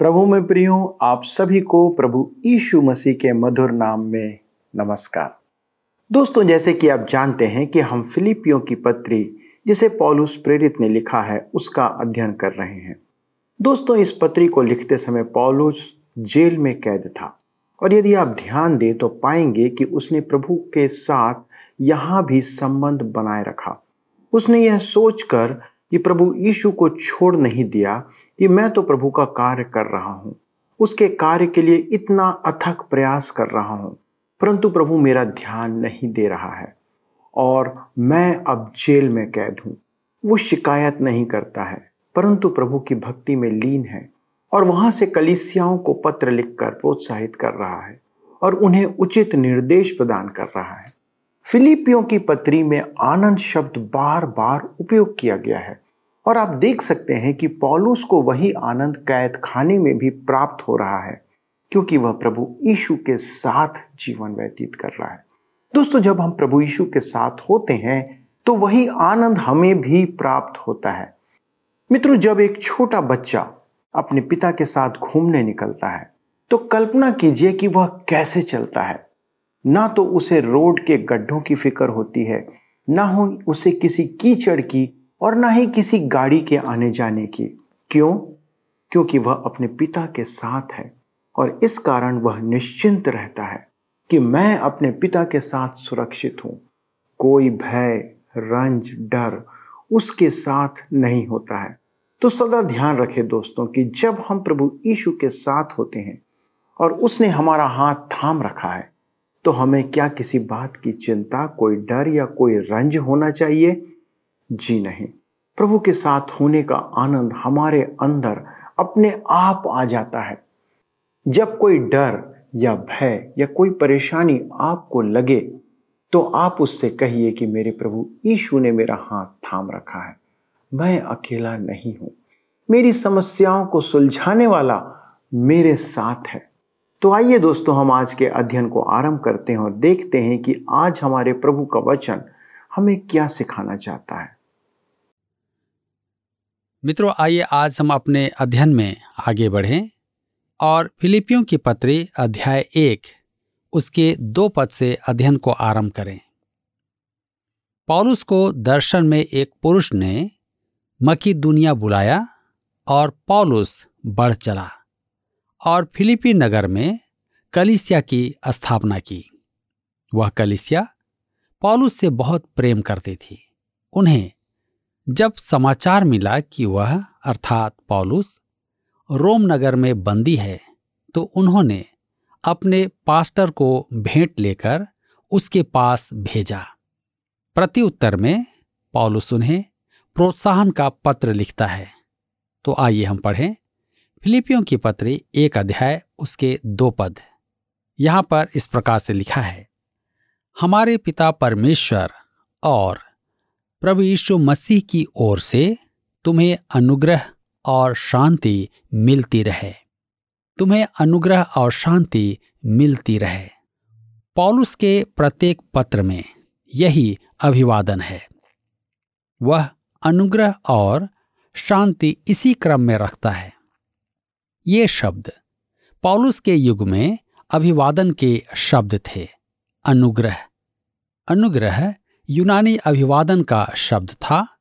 प्रभु में प्रियो आप सभी को प्रभु यीशु मसीह के मधुर नाम में नमस्कार। दोस्तों, जैसे कि आप जानते हैं कि हम फिलिपियों की पत्री, जिसे पॉलुस प्रेरित ने लिखा है, उसका अध्ययन कर रहे हैं। दोस्तों, इस पत्री को लिखते समय पॉलुस जेल में कैद था। और यदि आप ध्यान दें तो पाएँगे कि उसने प्रभु के साथ यहाँ भी संबंध बनाए रखा। उसने यह सोचकर कि प्रभु यीशु को छोड़ नहीं दिया कि मैं तो प्रभु का कार्य कर रहा हूँ। उसके कार्य के लिए इतना अथक प्रयास कर रहा हूँ, परंतु प्रभु मेरा ध्यान नहीं दे रहा है और मैं अब जेल में कैद हूँ। वो शिकायत नहीं करता है, परंतु प्रभु की भक्ति में लीन है और वहाँ से कलिसियाओं को पत्र लिखकर प्रोत्साहित कर रहा है और उन्हें उचित निर्देश प्रदान कर रहा है। फिलिपियों की पत्री में आनंद शब्द बार बार उपयोग किया गया है। और आप देख सकते हैं कि पॉलुस को वही आनंद कैद खाने में भी प्राप्त हो रहा है, क्योंकि वह प्रभु यीशु के साथ जीवन व्यतीत कर रहा है। दोस्तों, जब हम प्रभु यीशु के साथ होते हैं तो वही आनंद हमें भी प्राप्त होता है। मित्रों, जब एक छोटा बच्चा अपने पिता के साथ घूमने निकलता है तो कल्पना कीजिए कि वह कैसे चलता है। ना तो उसे रोड के गड्ढों की फ़िक्र होती है, ना हो उसे किसी कीचड़ की और ना ही किसी गाड़ी के आने जाने की। क्यों? क्योंकि वह अपने पिता के साथ है और इस कारण वह निश्चिंत रहता है कि मैं अपने पिता के साथ सुरक्षित हूँ। कोई भय, रंज, डर उसके साथ नहीं होता है। तो सदा ध्यान रखें दोस्तों कि जब हम प्रभु यीशु के साथ होते हैं और उसने हमारा हाथ थाम रखा है तो हमें क्या किसी बात की चिंता, कोई डर या कोई रंज होना चाहिए? जी नहीं। प्रभु के साथ होने का आनंद हमारे अंदर अपने आप आ जाता है। जब कोई डर या भय या कोई परेशानी आपको लगे तो आप उससे कहिए कि मेरे प्रभु, यीशु ने मेरा हाथ थाम रखा है। मैं अकेला नहीं हूँ। मेरी समस्याओं को सुलझाने वाला मेरे साथ है। तो आइए दोस्तों, हम आज के अध्ययन को आरंभ करते हैं और देखते हैं कि आज हमारे प्रभु का वचन हमें क्या सिखाना चाहता है। मित्रों, आइए आज हम अपने अध्ययन में आगे बढ़ें और फिलिपियों की पत्री अध्याय एक, उसके दो पद से अध्ययन को आरंभ करें। पौलुस को दर्शन में एक पुरुष ने मकी दुनिया बुलाया और पौलुस बढ़ चला और फिलिपी नगर में कलिसिया की स्थापना की। वह कलिसिया पॉलुस से बहुत प्रेम करती थी। उन्हें जब समाचार मिला कि वह, अर्थात पॉलुस, रोम नगर में बंदी है तो उन्होंने अपने पास्टर को भेंट लेकर उसके पास भेजा। प्रत्युत्तर में पॉलुस उन्हें प्रोत्साहन का पत्र लिखता है। तो आइए हम पढ़ें। फिलिपियों की पत्री एक अध्याय, उसके दो पद। यहाँ पर इस प्रकार से लिखा है, हमारे पिता परमेश्वर और प्रभु यीशु मसीह की ओर से तुम्हें अनुग्रह और शांति मिलती रहे। तुम्हें अनुग्रह और शांति मिलती रहे। पॉलुस के प्रत्येक पत्र में यही अभिवादन है। वह अनुग्रह और शांति इसी क्रम में रखता है। ये शब्द पौलुस के युग में अभिवादन के शब्द थे। अनुग्रह। अनुग्रह यूनानी अभिवादन का शब्द था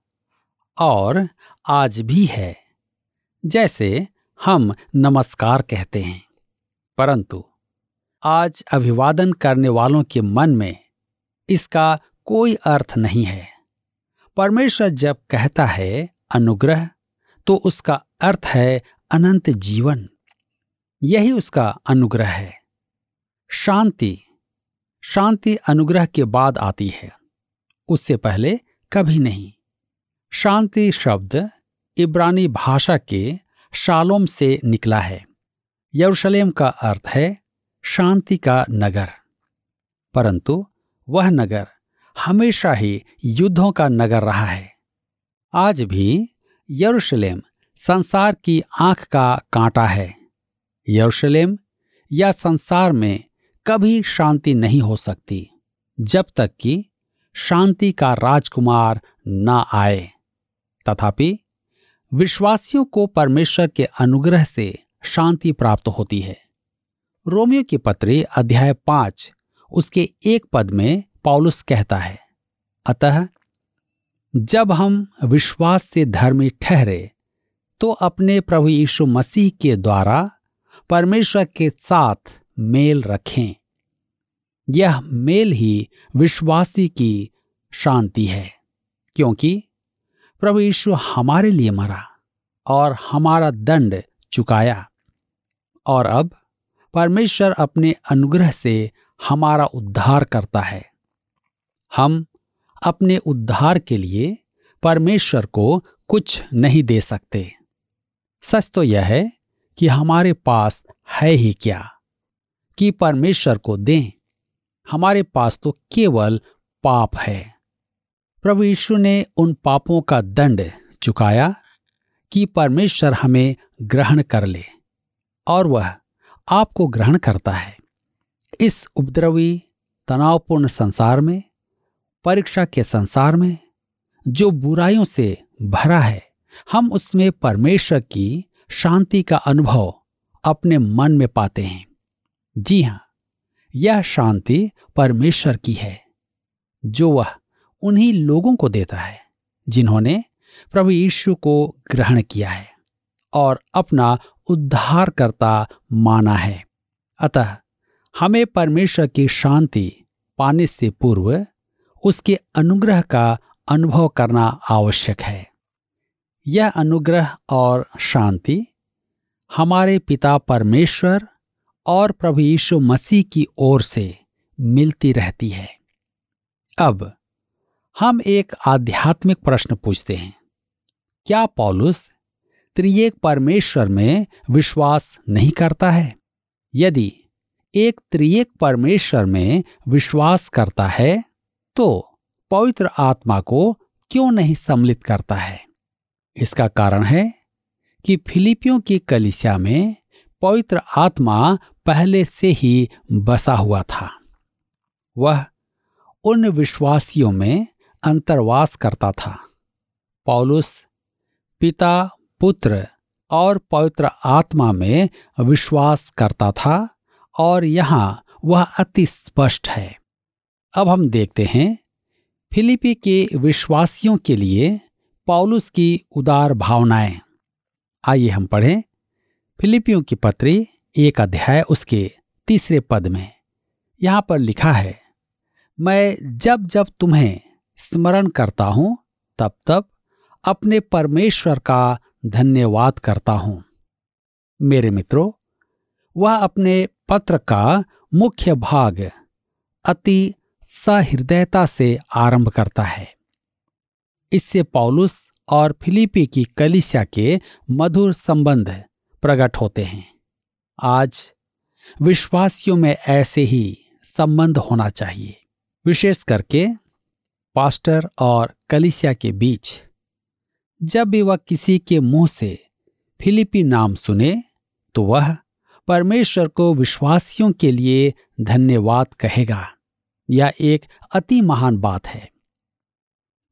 और आज भी है, जैसे हम नमस्कार कहते हैं। परंतु आज अभिवादन करने वालों के मन में इसका कोई अर्थ नहीं है। परमेश्वर जब कहता है अनुग्रह तो उसका अर्थ है अनंत जीवन। यही उसका अनुग्रह है। शांति शांति अनुग्रह के बाद आती है। उससे पहले कभी नहीं। शांति शब्द इब्रानी भाषा के शालोम से निकला है। यरूशलेम का अर्थ है शांति का नगर। परंतु वह नगर हमेशा ही युद्धों का नगर रहा है। आज भी यरूशलेम संसार की आँख का कांटा है। यरूशलेम या संसार में कभी शांति नहीं हो सकती, जब तक कि शांति का राजकुमार न आए। तथापि, विश्वासियों को परमेश्वर के अनुग्रह से शांति प्राप्त होती है। रोमियो की पत्री अध्याय पाँच, उसके एक पद में पॉलुस कहता है, अतः, जब हम विश्वास से धर्मी ठहरे तो अपने प्रभु यीशु मसीह के द्वारा परमेश्वर के साथ मेल रखें। यह मेल ही विश्वासी की शांति है, क्योंकि प्रभु यीशु हमारे लिए मरा और हमारा दंड चुकाया। और अब परमेश्वर अपने अनुग्रह से हमारा उद्धार करता है। हम अपने उद्धार के लिए परमेश्वर को कुछ नहीं दे सकते। सच तो यह है कि हमारे पास है ही क्या कि परमेश्वर को दें। हमारे पास तो केवल पाप है। प्रभु यीशु ने उन पापों का दंड चुकाया कि परमेश्वर हमें ग्रहण कर ले और वह आपको ग्रहण करता है। इस उपद्रवी, तनावपूर्ण संसार में, परीक्षा के संसार में, जो बुराइयों से भरा है, हम उसमें परमेश्वर की शांति का अनुभव अपने मन में पाते हैं। जी हाँ यह शांति परमेश्वर की है, जो वह उन्हीं लोगों को देता है, जिन्होंने प्रभु यीशु को ग्रहण किया है और अपना उद्धारकर्ता माना है। अतः हमें परमेश्वर की शांति पाने से पूर्व उसके अनुग्रह का अनुभव करना आवश्यक है। यह अनुग्रह और शांति हमारे पिता परमेश्वर और प्रभु यीशु मसीह की ओर से मिलती रहती है। अब हम एक आध्यात्मिक प्रश्न पूछते हैं। क्या पौलुस त्रिएक परमेश्वर में विश्वास नहीं करता है? यदि एक त्रिएक परमेश्वर में विश्वास करता है तो पवित्र आत्मा को क्यों नहीं सम्मिलित करता है? इसका कारण है कि फिलिपियों की कलिसिया में पवित्र आत्मा पहले से ही बसा हुआ था। वह उन विश्वासियों में अंतर्वास करता था। पौलुस, पिता, पुत्र और पवित्र आत्मा में विश्वास करता था और यहाँ वह अति स्पष्ट है। अब हम देखते हैं फिलिपी के विश्वासियों के लिए पौलुस की उदार भावनाएँ। आइए हम पढ़ें फिलिपियों की पत्री, एक अध्याय उसके तीसरे पद में, यहाँ पर लिखा है, मैं जब जब तुम्हें स्मरण करता हूँ, तब तब अपने परमेश्वर का धन्यवाद करता हूँ। मेरे मित्रों, वह अपने पत्र का मुख्य भाग अति सहृदयता से आरंभ करता है। इससे पौलुस और फिलिपी की कलिसिया के मधुर संबंध प्रकट होते हैं। आज विश्वासियों में ऐसे ही संबंध होना चाहिए। विशेष करके पास्टर और कलिसिया के बीच जब भी वह किसी के मुँह से फिलिपी नाम सुने तो वह परमेश्वर को विश्वासियों के लिए धन्यवाद कहेगा। यह एक अति महान बात है।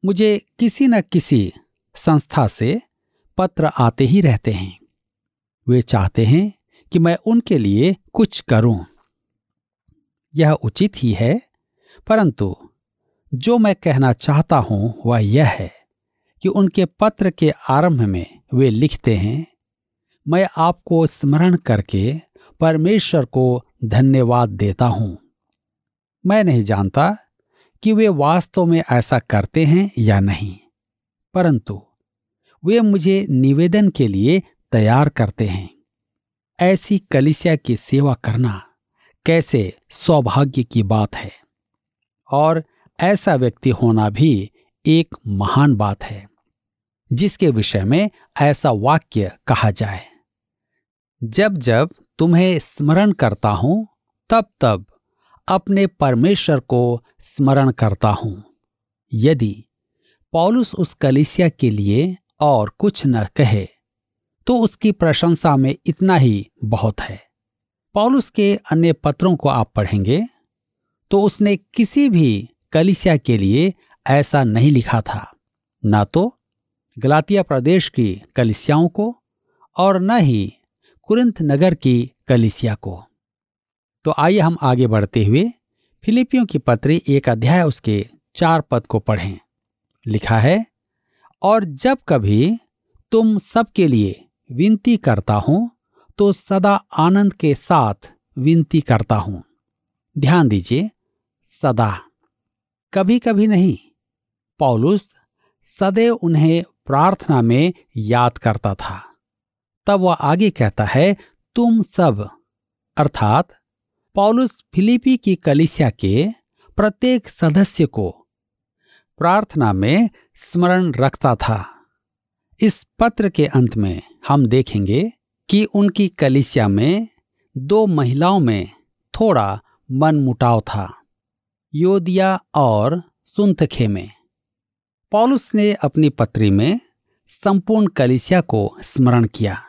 मुझे किसी न किसी संस्था से पत्र आते ही रहते हैं। वे चाहते हैं कि मैं उनके लिए कुछ करूँ। यह उचित ही है, परंतु जो मैं कहना चाहता हूँ वह यह है कि उनके पत्र के आरंभ में वे लिखते हैं, मैं आपको स्मरण करके परमेश्वर को धन्यवाद देता हूँ। मैं नहीं जानता कि वे वास्तव में ऐसा करते हैं या नहीं, परंतु वे मुझे निवेदन के लिए तैयार करते हैं। ऐसी कलिसिया की सेवा करना कैसे सौभाग्य की बात है। और ऐसा व्यक्ति होना भी एक महान बात है, जिसके विषय में ऐसा वाक्य कहा जाए। जब जब तुम्हें स्मरण करता हूँ, तब तब अपने परमेश्वर को स्मरण करता हूँ। यदि पौलुस उस कलिसिया के लिए और कुछ न कहे तो उसकी प्रशंसा में इतना ही बहुत है। पौलुस के अन्य पत्रों को आप पढ़ेंगे तो उसने किसी भी कलिसिया के लिए ऐसा नहीं लिखा था। न तो गलातिया प्रदेश की कलिसियाओं को और न ही कुरिंथ नगर की कलिसिया को। तो आइए हम आगे बढ़ते हुए फिलिपियों की पत्री एक अध्याय उसके चार पद को पढ़ें। लिखा है, और जब कभी तुम सबके लिए विनती करता हूँ तो सदा आनंद के साथ विनती करता हूँ। ध्यान दीजिए, सदा। कभी कभी नहीं। पौलुस सदैव उन्हें प्रार्थना में याद करता था। तब वह आगे कहता है, तुम सब। अर्थात, पौलुस फिलिपी की कलिसिया के प्रत्येक सदस्य को प्रार्थना में स्मरण रखता था। इस पत्र के अंत में हम देखेंगे कि उनकी कलिसिया में दो महिलाओं में थोड़ा मनमुटाव था, योदिया और सुंतखे में। पॉलुस ने अपनी पत्री में संपूर्ण कलिसिया को स्मरण किया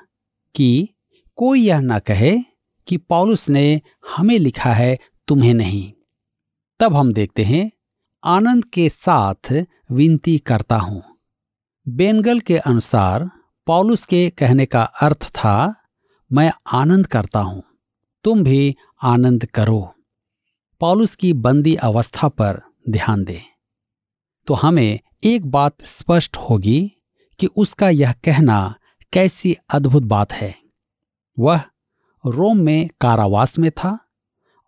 कि कोई यह न कहे कि पौलुस ने हमें लिखा है तुम्हें नहीं। तब हम देखते हैं, आनंद के साथ विनती करता हूँ। बेनगल के अनुसार पौलुस के कहने का अर्थ था, मैं आनंद करता हूँ, तुम भी आनंद करो। पॉलुस की बंदी अवस्था पर ध्यान दें। तो हमें एक बात स्पष्ट होगी कि उसका यह कहना कैसी अद्भुत बात है। वह रोम में कारावास में था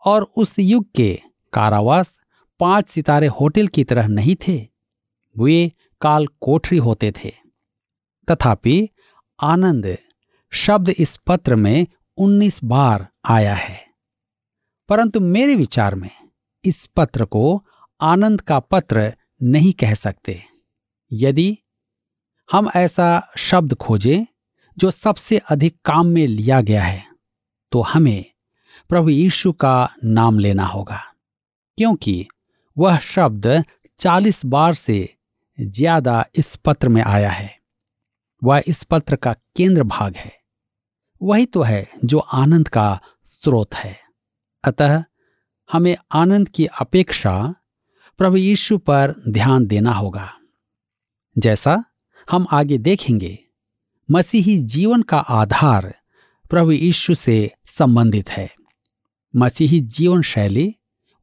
और उस युग के कारावास पाँच सितारे होटल की तरह नहीं थे, वे काल कोठरी होते थे। तथापि, आनंद शब्द इस पत्र में 19 बार आया है। परंतु मेरे विचार में इस पत्र को आनंद का पत्र नहीं कह सकते। यदि हम ऐसा शब्द खोजें जो सबसे अधिक काम में लिया गया है तो हमें प्रभु यीशु का नाम लेना होगा, क्योंकि वह शब्द चालीस बार से ज़्यादा इस पत्र में आया है। वह इस पत्र का केंद्र भाग है। वही तो है जो आनंद का स्रोत है। अतः हमें आनंद की अपेक्षा प्रभु यीशु पर ध्यान देना होगा। जैसा हम आगे देखेंगे, मसीही जीवन का आधार प्रभु यीशु से संबंधित है। मसीही जीवन शैली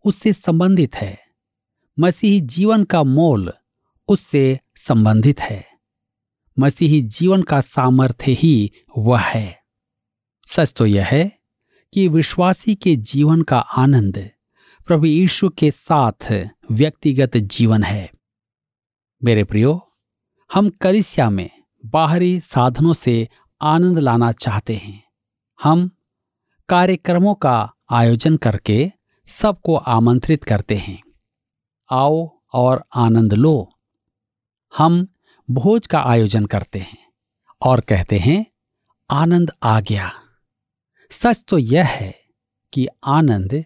उससे संबंधित है। मसीही जीवन का मोल उससे संबंधित है। मसीही जीवन का सामर्थ्य ही वह है। सच तो यह है कि विश्वासी के जीवन का आनंद प्रभु यीशु के साथ व्यक्तिगत जीवन है। मेरे प्रियो, हम कलिसिया में बाहरी साधनों से आनंद लाना चाहते हैं। हम कार्यक्रमों का आयोजन करके सबको आमंत्रित करते हैं। आओ और आनंद लो। हम भोज का आयोजन करते हैं और कहते हैं, आनंद आ गया। सच तो यह है कि आनंद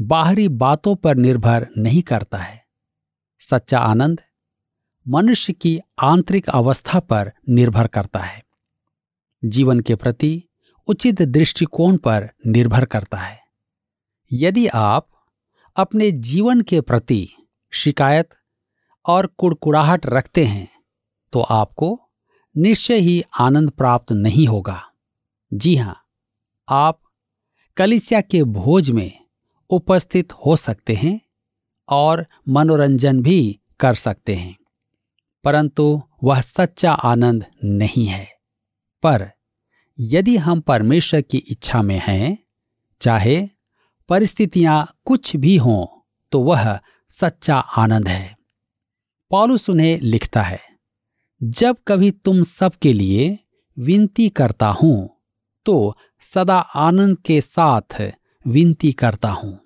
बाहरी बातों पर निर्भर नहीं करता है। सच्चा आनंद मनुष्य की आंतरिक अवस्था पर निर्भर करता है। जीवन के प्रति उचित दृष्टिकोण पर निर्भर करता है। यदि आप अपने जीवन के प्रति शिकायत और कुड़कुड़ाहट रखते हैं तो आपको निश्चय ही आनंद प्राप्त नहीं होगा। जी हाँ, आप कलिसिया के भोज में उपस्थित हो सकते हैं और मनोरंजन भी कर सकते हैं, परंतु वह सच्चा आनंद नहीं है। पर यदि हम परमेश्वर की इच्छा में हैं, चाहे परिस्थितियाँ कुछ भी हों तो वह सच्चा आनंद है। पॉलुस उन्हें लिखता है जब कभी तुम सबके लिए विनती करता हूँ तो सदा आनंद के साथ विनती करता हूँ।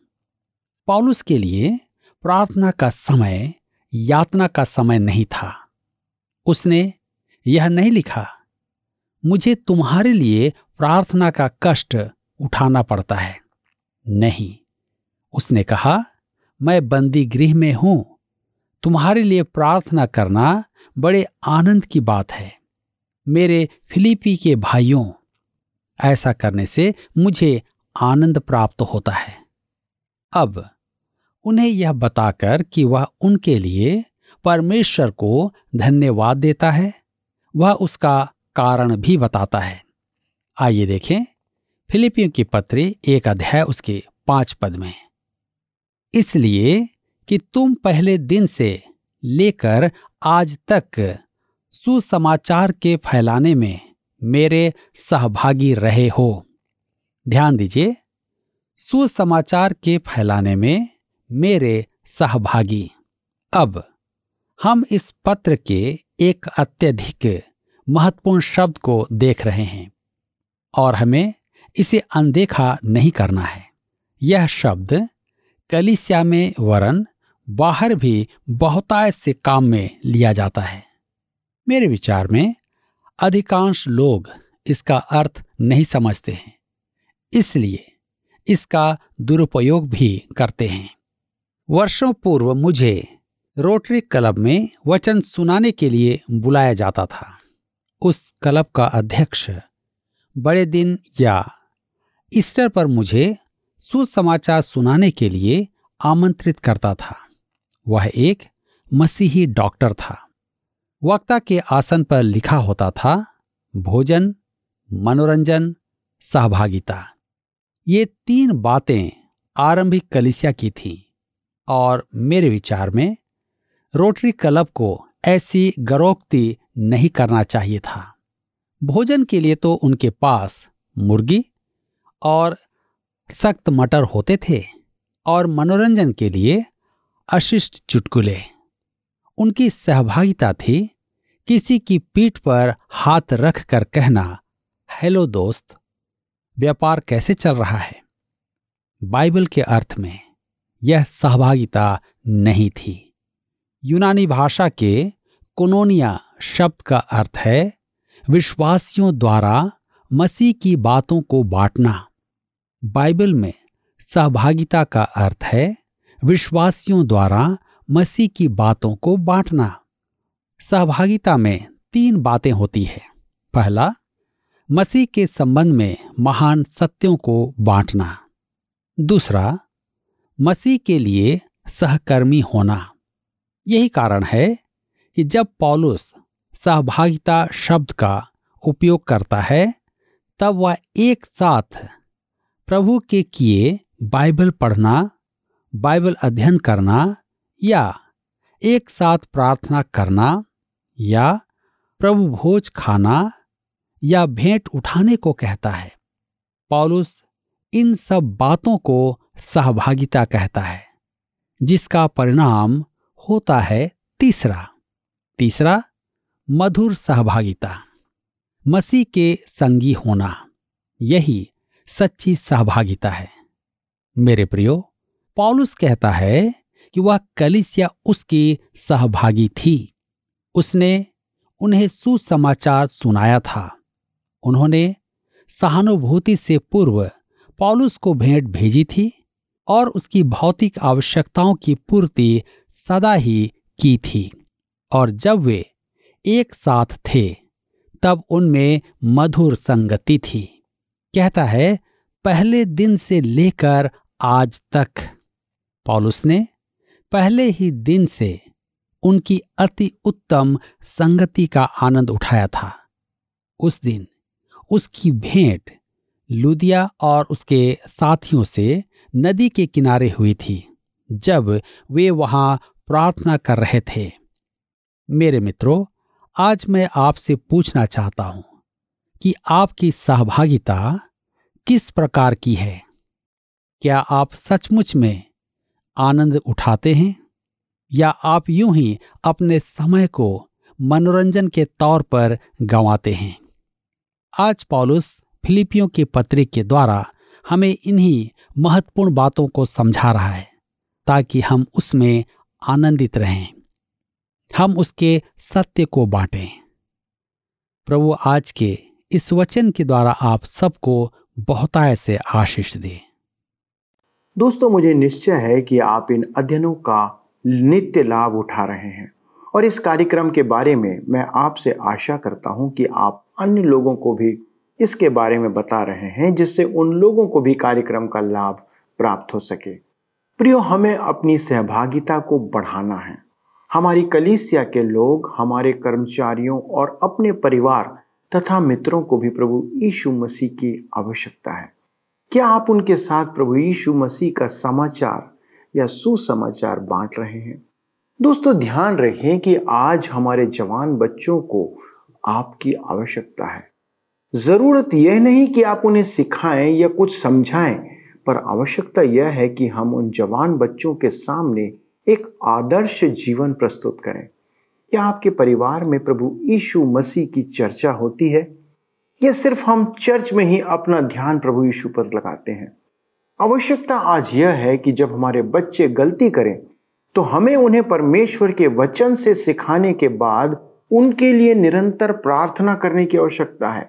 पॉलुस के लिए प्रार्थना का समय, यातना का समय नहीं था। उसने यह नहीं लिखा, मुझे तुम्हारे लिए प्रार्थना का कष्ट उठाना पड़ता है। नहीं, उसने कहा, मैं बंदी गृह में हूँ। तुम्हारे लिए प्रार्थना करना बड़े आनंद की बात है। मेरे फिलिपी के भाइयों, ऐसा करने से मुझे आनंद प्राप्त होता है। अब उन्हें यह बताकर कि वह उनके लिए परमेश्वर को धन्यवाद देता है, वह उसका कारण भी बताता है। आइए देखें फिलिपियों की पत्री एक अध्याय उसके पाँच पद में। इसलिए कि तुम पहले दिन से लेकर आज तक सुसमाचार के फैलाने में मेरे सहभागी रहे हो। ध्यान दीजिए, सुसमाचार के फैलाने में मेरे सहभागी। अब हम इस पत्र के एक अत्यधिक महत्वपूर्ण शब्द को देख रहे हैं और हमें इसे अनदेखा नहीं करना है। यह शब्द कलिसिया में वरन बाहर भी बहुतायत से काम में लिया जाता है। मेरे विचार में, अधिकांश लोग इसका अर्थ नहीं समझते हैं, इसलिए इसका दुरुपयोग भी करते हैं। वर्षों पूर्व मुझे रोटरी क्लब में वचन सुनाने के लिए बुलाया जाता था। उस क्लब का अध्यक्ष बड़े दिन या ईस्टर पर मुझे सुसमाचार सुनाने के लिए आमंत्रित करता था। वह एक मसीही डॉक्टर था। वक्ता के आसन पर लिखा होता था, भोजन, मनोरंजन, सहभागिता। ये तीन बातें आरंभिक कलिसिया की थीं और मेरे विचार में रोटरी क्लब को ऐसी गरोक्ति नहीं करना चाहिए था। भोजन के लिए तो उनके पास मुर्गी और सख्त मटर होते थे और मनोरंजन के लिए अशिष्ट चुटकुले। उनकी सहभागिता थी, किसी की पीठ पर हाथ रख कर कहना, हेलो दोस्त, व्यापार कैसे चल रहा है? बाइबल के अर्थ में, यह सहभागिता नहीं थी। यूनानी भाषा के कोनोनिया शब्द का अर्थ है, विश्वासियों द्वारा मसीह की बातों को बांटना। बाइबल में सहभागिता का अर्थ है विश्वासियों द्वारा मसीह की बातों को बांटना। सहभागिता में तीन बातें होती है। पहला, मसीह के संबंध में महान सत्यों को बांटना। दूसरा, मसीह के लिए सहकर्मी होना। यही कारण है कि जब पौलुस सहभागिता शब्द का उपयोग करता है, तब वह एक साथ प्रभु के किए बाइबल पढ़ना बाइबल अध्ययन करना या एक साथ प्रार्थना करना या प्रभु भोज खाना या भेंट उठाने को कहता है। पॉलुस इन सब बातों को सहभागिता कहता है, जिसका परिणाम होता है तीसरा। तीसरा, मधुर सहभागिता। मसीह के संगी होना, यही सच्ची सहभागिता है। मेरे प्रियो पॉलुस कहता है कि वह कलिसिया उसकी सहभागी थी। उसने उन्हें सुसमाचार सुनाया था। उन्होंने सहानुभूति से पूर्व पॉलुस को भेंट भेजी थी और उसकी भौतिक आवश्यकताओं की पूर्ति सदा ही की थी और जब वे एक साथ थे, तब उनमें मधुर संगति थी। कहता है, पहले दिन से लेकर आज तक पॉलुस ने पहले ही दिन से उनकी अति उत्तम संगति का आनंद उठाया था। उस दिन उसकी भेंट लुदिया और उसके साथियों से नदी के किनारे हुई थी, जब वे वहाँ प्रार्थना कर रहे थे। मेरे मित्रों, आज मैं आपसे पूछना चाहता हूँ कि आपकी सहभागिता किस प्रकार की है? क्या आप सचमुच में आनंद उठाते हैं? या आप यूँ ही अपने समय को मनोरंजन के तौर पर गंवाते हैं? आज पॉलुस फिलिपियों के पत्री के द्वारा हमें इन्हीं महत्वपूर्ण बातों को समझा रहा है, ताकि हम उसमें आनंदित रहें। हम उसके सत्य को बांटें। प्रभु आज के इस वचन के द्वारा आप सबको बहुताय से आशीष दे। दोस्तों, मुझे निश्चय है कि आप इन अध्ययनों का नित्य लाभ उठा रहे हैं। और इस कार्यक्रम के बारे में मैं आपसे आशा करता हूँ कि आप अन्य लोगों को भी इसके बारे में बता रहे हैं, जिससे उन लोगों को भी कार्यक्रम का लाभ प्राप्त हो सके। प्रियो, हमें अपनी सहभागिता को बढ़ाना है। हमारी कलीसिया के लोग, हमारे कर्मचारियों और अपने परिवार तथा मित्रों को भी प्रभु यीशु मसीह की आवश्यकता है। क्या आप उनके साथ प्रभु यीशु मसीह का समाचार या सुसमाचार बांट रहे हैं? दोस्तों, ध्यान रखें कि आज हमारे जवान बच्चों को आपकी आवश्यकता है। ज़रूरत यह नहीं कि आप उन्हें सिखाएँ या कुछ समझाएँ, पर आवश्यकता यह है कि हम उन जवान बच्चों के सामने एक आदर्श जीवन प्रस्तुत करें। क्या आपके परिवार में प्रभु यीशु मसीह की चर्चा होती है? या सिर्फ़ हम चर्च में ही अपना ध्यान प्रभु यीशु पर लगाते हैं। आवश्यकता आज यह है कि जब हमारे बच्चे गलती करें तो हमें उन्हें परमेश्वर के वचन से सिखाने के बाद उनके लिए निरंतर प्रार्थना करने की आवश्यकता है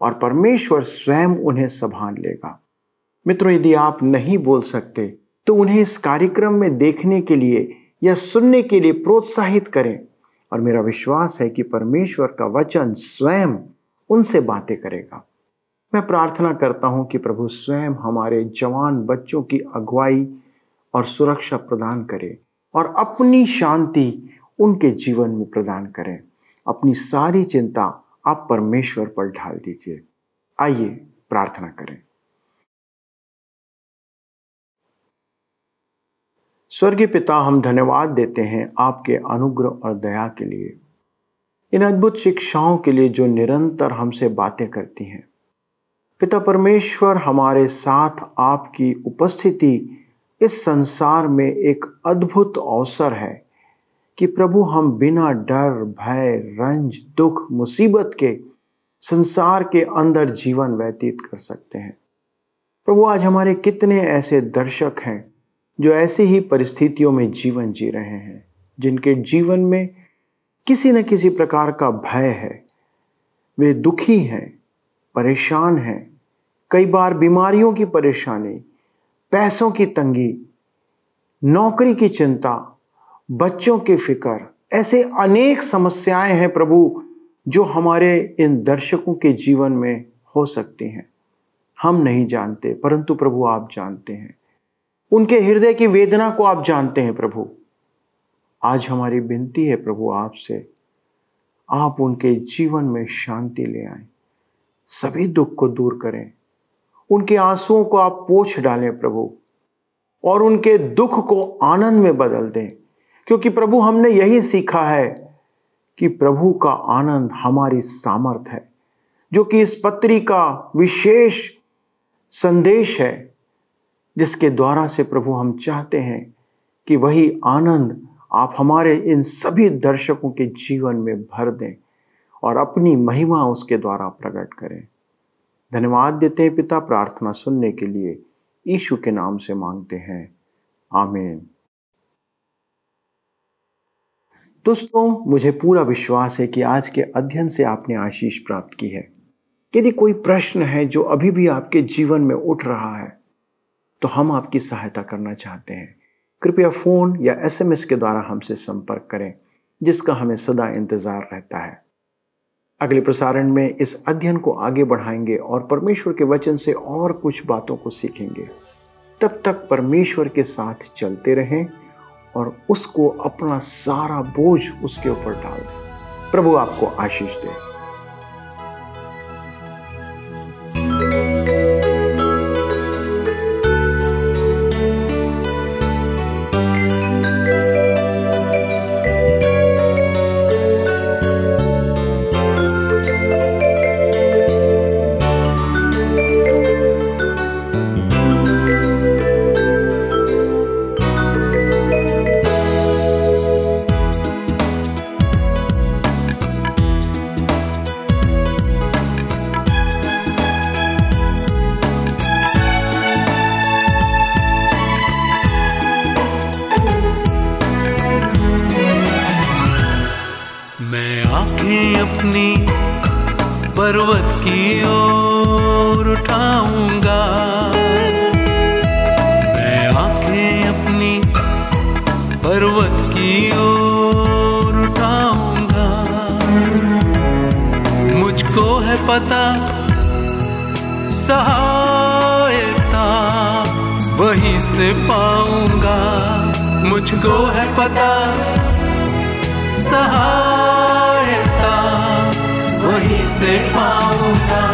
और परमेश्वर स्वयं उन्हें संभाल लेगा। मित्रों, यदि आप नहीं बोल सकते तो उन्हें इस कार्यक्रम में देखने के लिए या सुनने के लिए प्रोत्साहित करें। और मेरा विश्वास है कि परमेश्वर का वचन स्वयं उनसे बातें करेगा। मैं प्रार्थना करता हूँ कि प्रभु स्वयं हमारे जवान बच्चों की अगुवाई और सुरक्षा प्रदान करे और अपनी शांति उनके जीवन में प्रदान करें। अपनी सारी चिंता आप परमेश्वर पर ढाल दीजिए। आइए प्रार्थना करें। स्वर्गीय पिता, हम धन्यवाद देते हैं आपके अनुग्रह और दया के लिए। इन अद्भुत शिक्षाओं के लिए जो निरंतर हमसे बातें करती हैं। पिता परमेश्वर, हमारे साथ आपकी उपस्थिति इस संसार में एक अद्भुत अवसर है कि प्रभु हम बिना डर, भय, रंज, दुख, मुसीबत के संसार के अंदर जीवन व्यतीत कर सकते हैं। प्रभु, आज हमारे कितने ऐसे दर्शक हैं जो ऐसी ही परिस्थितियों में जीवन जी रहे हैं, जिनके जीवन में किसी न किसी प्रकार का भय है। वे दुखी हैं, परेशान हैं। कई बार बीमारियों की परेशानी, पैसों की तंगी, नौकरी की चिंता, बच्चों की फ़िक्र, ऐसे अनेक समस्याएँ हैं प्रभु, जो हमारे इन दर्शकों के जीवन में हो सकती हैं। हम नहीं जानते, परंतु प्रभु आप जानते हैं। उनके हृदय की वेदना को आप जानते हैं प्रभु। आज हमारी विनती है प्रभु आपसे, आप उनके जीवन में शांति ले आए, सभी दुख को दूर करें, उनके आंसुओं को आप पोछ डालें प्रभु, और उनके दुख को आनंद में बदल दें, क्योंकि प्रभु हमने यही सीखा है कि प्रभु का आनंद हमारी सामर्थ है, जो कि इस पत्री का विशेष संदेश है, जिसके द्वारा से प्रभु हम चाहते हैं कि वही आनंद आप हमारे इन सभी दर्शकों के जीवन में भर दें और अपनी महिमा उसके द्वारा प्रकट करें। धन्यवाद देते हैं पिता, प्रार्थना सुनने के लिए ईशु के नाम से मांगते हैं। आमीन। दोस्तों, मुझे पूरा विश्वास है कि आज के अध्ययन से आपने आशीष प्राप्त की है। यदि कोई प्रश्न है जो अभी भी आपके जीवन में उठ रहा है तो हम आपकी सहायता करना चाहते हैं। कृपया फ़ोन या एसएमएस के द्वारा हमसे संपर्क करें, जिसका हमें सदा इंतज़ार रहता है। अगले प्रसारण में इस अध्ययन को आगे बढ़ाएँगे और परमेश्वर के वचन से और कुछ बातों को सीखेंगे। तब तक परमेश्वर के साथ चलते रहें और उसको अपना सारा बोझ उसके ऊपर डाल दें। प्रभु आपको आशीष दे। पता सहायता, वहीं से पाऊँगा। मुझको है पता, सहायता, वहीं से पाऊँगा।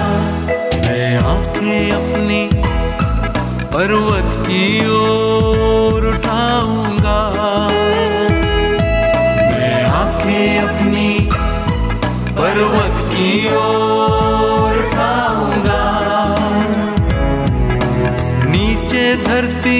मैं आँखें अपनी पर्वत की ओर धरती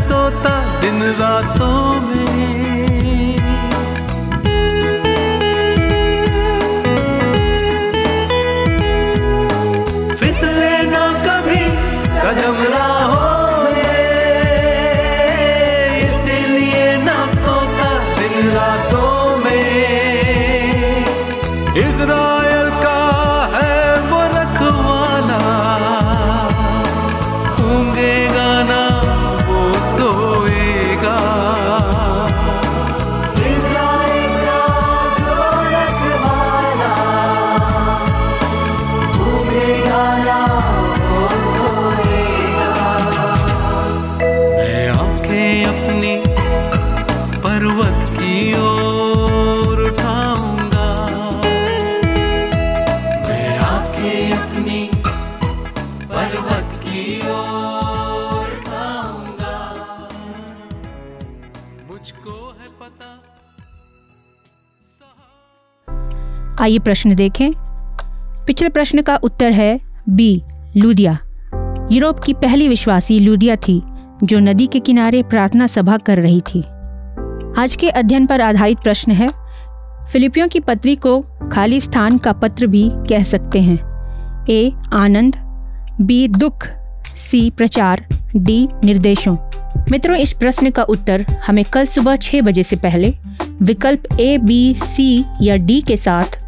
सोता दिन रातों में। आइए प्रश्न देखें। पिछले प्रश्न का उत्तर है बी, लूदिया। यूरोप की पहली विश्वासी लूदिया थी, जो नदी के किनारे प्रार्थना सभा कर रही थी। आज के अध्ययन पर आधारित प्रश्न है, फिलिपियों की पत्री को खाली स्थान का पत्र भी कह सकते हैं। ए, आनंद। बी, दुख। सी, प्रचार। डी, निर्देशों। मित्रों, इस प्रश्न का उत्तर हमें कल सुबह छह बजे से पहले विकल्प ए, बी, सी या डी के साथ